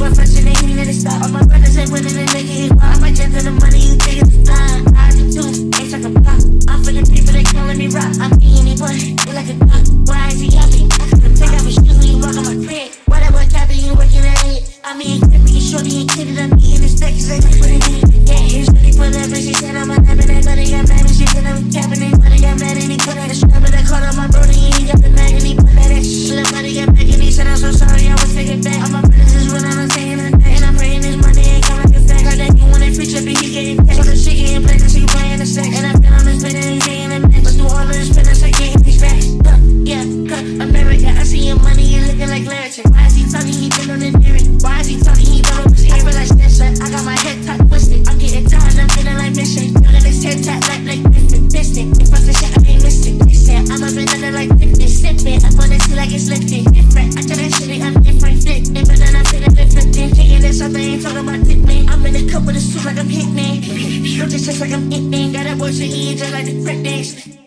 boy flexing, they hating and they stop. All my brothers ain't winning and they getting wild. I'm addicted to the money, you think it's fine. I can do, ain't talking pop. I'm for the people, they calling me rock. I'm being boy, feel like a cop. Why is he yapping? I couldn't take off his shoes when you walk on my crib. Whatever that boy you working at it? I mean, quick, we can shorty and kid it me money and looking like Larry. Why is he talking? He been on the theory. Why is he talking? He don't know I feel like Snapchat. I got my head top twisted. I'm getting tired. I'm feeling like mission. Look got this head top like like Biscuit. If I say shit, I ain't missed it. They said I'm up and under like thickness. Slipping up on the sea like it's lifted. Different. I tell that shit, I'm different. Thick. And but then I feel it lifted. Taking this up, I ain't talking about thick man. I'm in a cup with a suit like I'm hitman. Don't just like I'm hitman. Got a voice to eat just like the crit